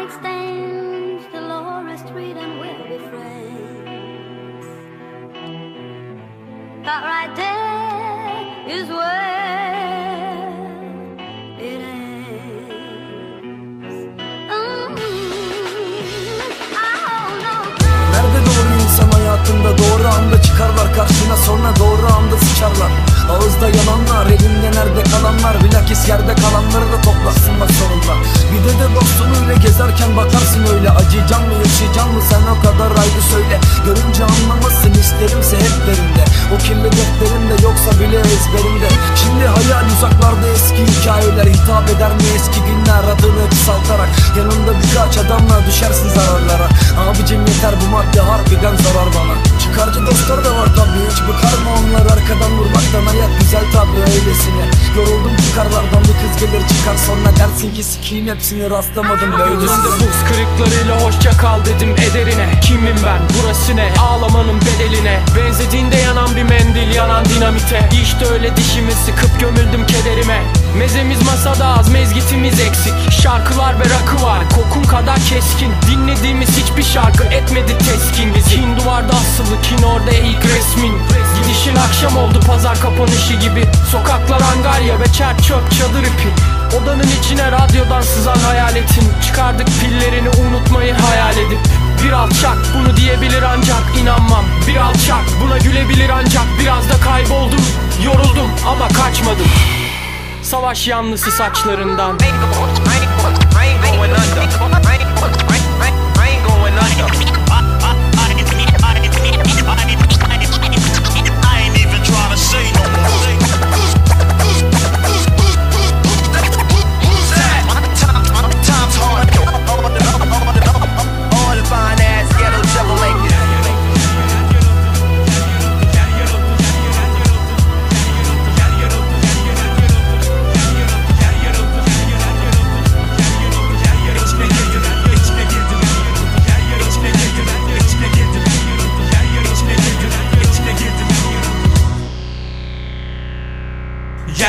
sun extends Dolores Street and we'll be friends. That right there is where mm-hmm. Nerede doğru hayatında doğru anda çıkarlar karşına sonra doğru anda sıçarlar. Ağızda yalanlar elinde Acıyacağım mı sen o kadar ayrı söyle. Görünce anlamasın isterimse hep derimde O kirli defterimde yoksa bile ezberimde. Şimdi hayal uzaklarda eski hikayeler. Hitap eder mi eski günler adını kısaltarak? Yanında birkaç adamla düşersin zararlara. Abicim yeter bu madde harbiden zarar bana. Çıkarcı dostlar da var tabi hiç bıkar mı onlar arkadan vurmaktan. Hayat güzel tabi öylesine Yoruldum çıkarlardan bir kız gelir çıkar. Sonra dersin ki sikiyim hepsini rastlamadım. Gözümde böylesine buz kırıklarıyla hoşça kal dedim ederine. Kimim ben? Burası ne? Ağlamanın bedeline. Benzediğinde yanan bir mendil yanan dinamite. İşte öyle dişimi sıkıp gömüldüm kederime. Mezemiz masada az mezgitimiz eksik. Şarkılar ve rakı var kokun kadar keskin. Dinlediğimiz hiçbir şarkı etmedi teskin. Bizi Kin duvarda asılı kin orada ilk resmin. Gidişin akşam oldu pazar kapanışı gibi. Sokaklar angarya ve çer çöp çadır ipi. Odanın içine radyodan sızan hayaletin. Çıkardık pillerini unutmayı hayal edip. Bir alçak bunu diyebilir ancak inanmam. Bir alçak buna gülebilir ancak Biraz da kayboldum. Yoruldum ama kaçmadım. Savaş yanlısı saçlarından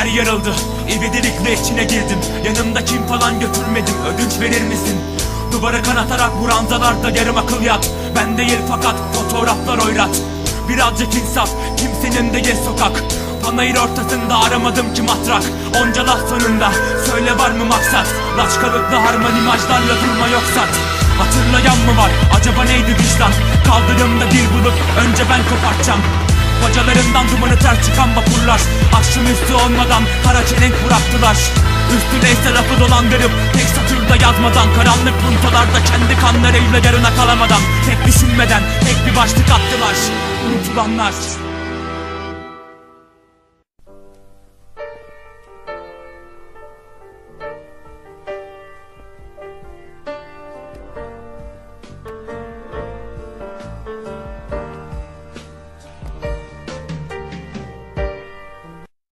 Yer yarıldı. İvedilikle içine girdim. Yanımda kim falan götürmedim. Ödünç verir misin? Duvara kanatarak burandalarda yarım akıl yat Ben değil fakat fotoğraflar oyrat. Birazcık insaf kimsenin değil sokak. Panayır ortasında aramadım ki matrak. Onca laf sonunda söyle var mı maksat? Laçkalıklı harman imajlarla durma yoksa. Hatırlayan mı var? Acaba neydi vicdan? Kaldırımda dil bulup önce ben kopartacağım Bacalarından dumanı ter çıkan vapurlar. Akşamüstü olmadan kara çelenk bıraktılar. Üstüne ise lafı dolandırıp Tek satırda yazmadan Karanlık puntolarda kendi kanlarıyla yarına kalamadan Tek düşünmeden tek bir başlık attılar. Unutulanlar